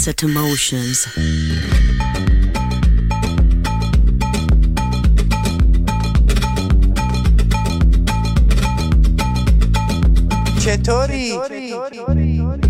sunset emotions. Chetori.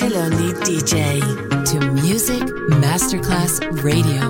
Celloni DJ to Music Masterclass Radio.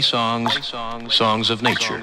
songs, songs of nature.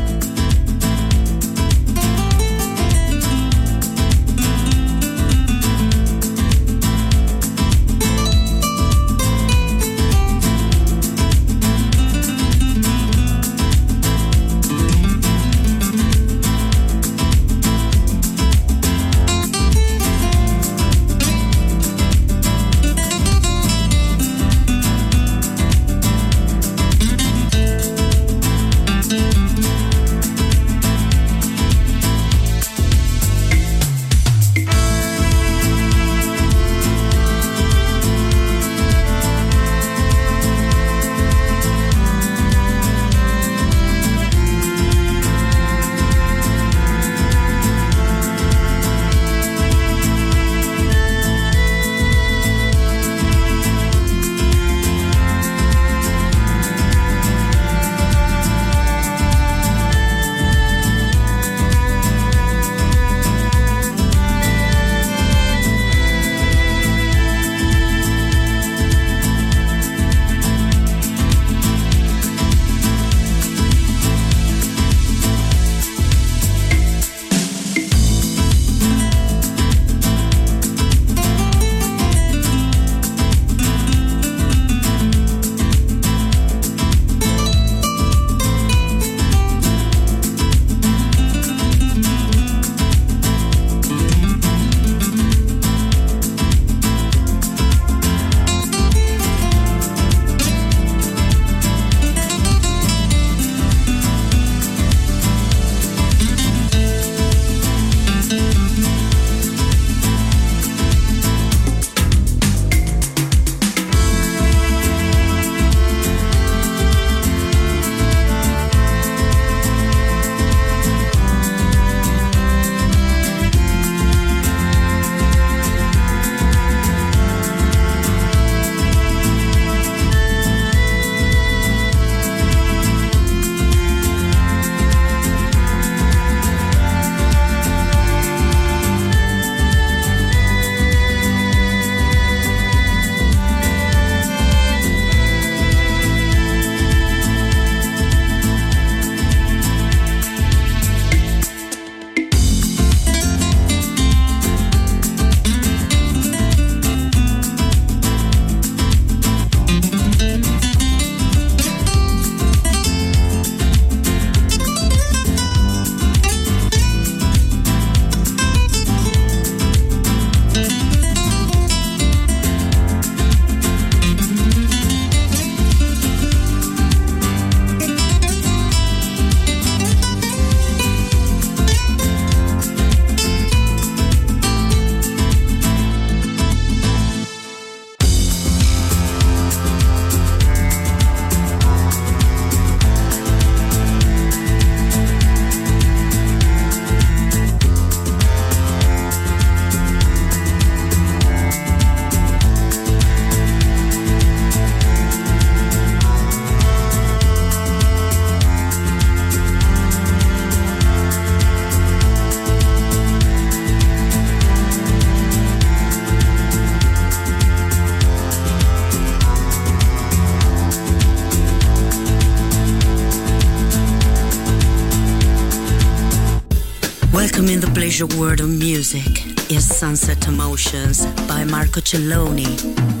The world of music is Sunset Emotions by Marco Celloni.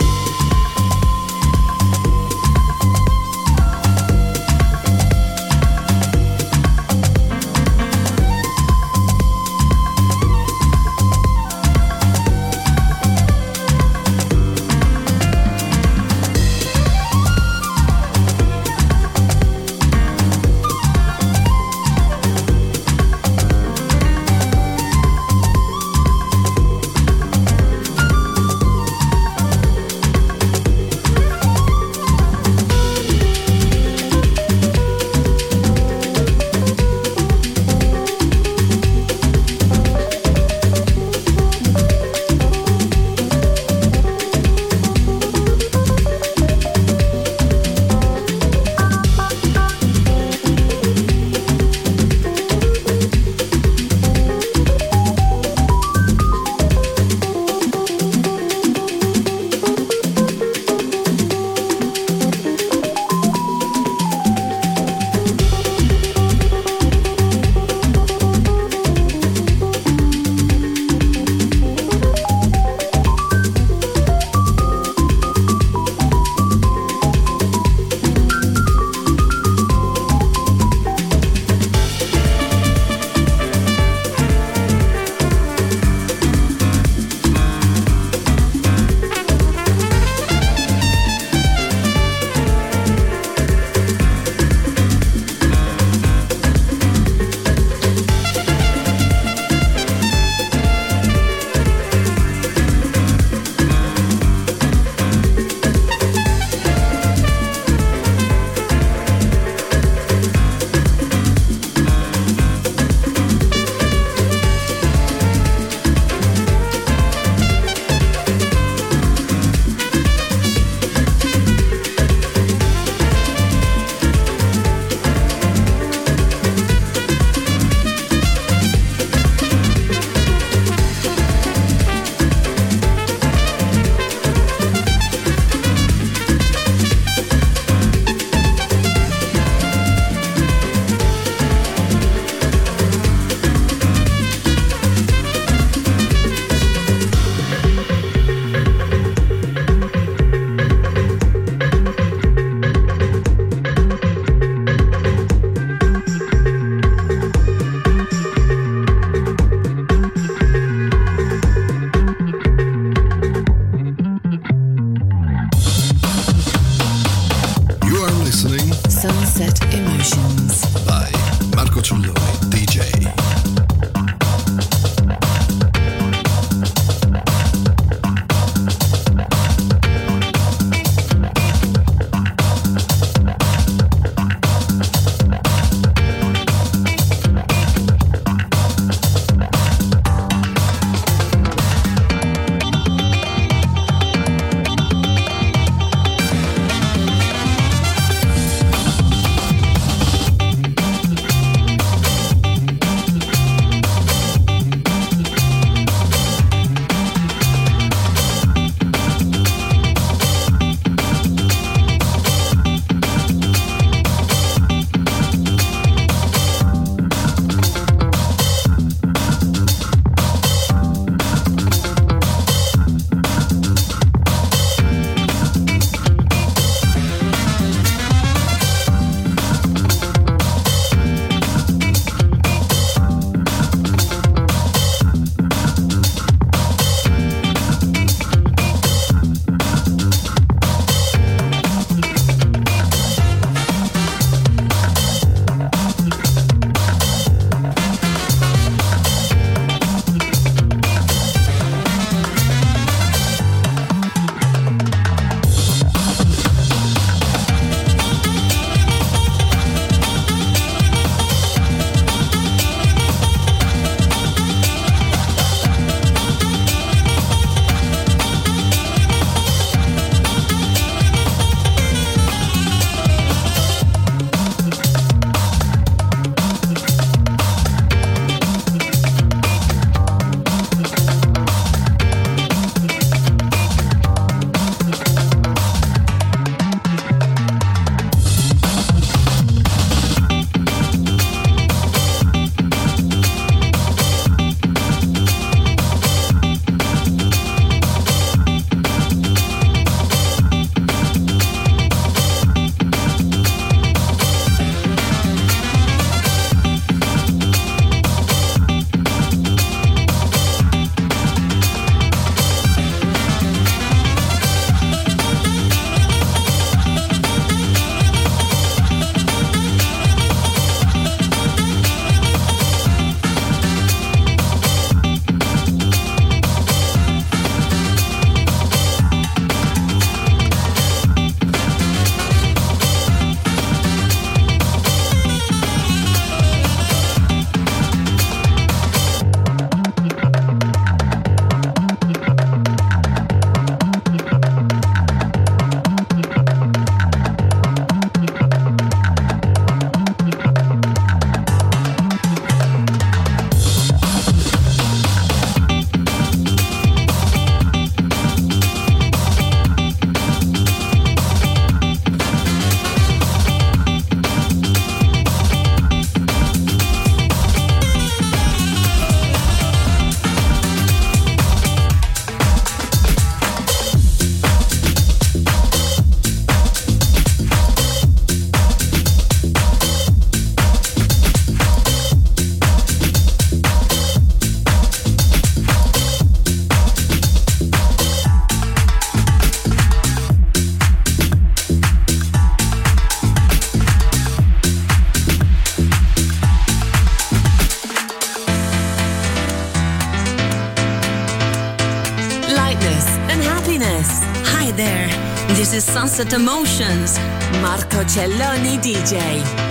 Sunset Emotions. Marco Celloni DJ.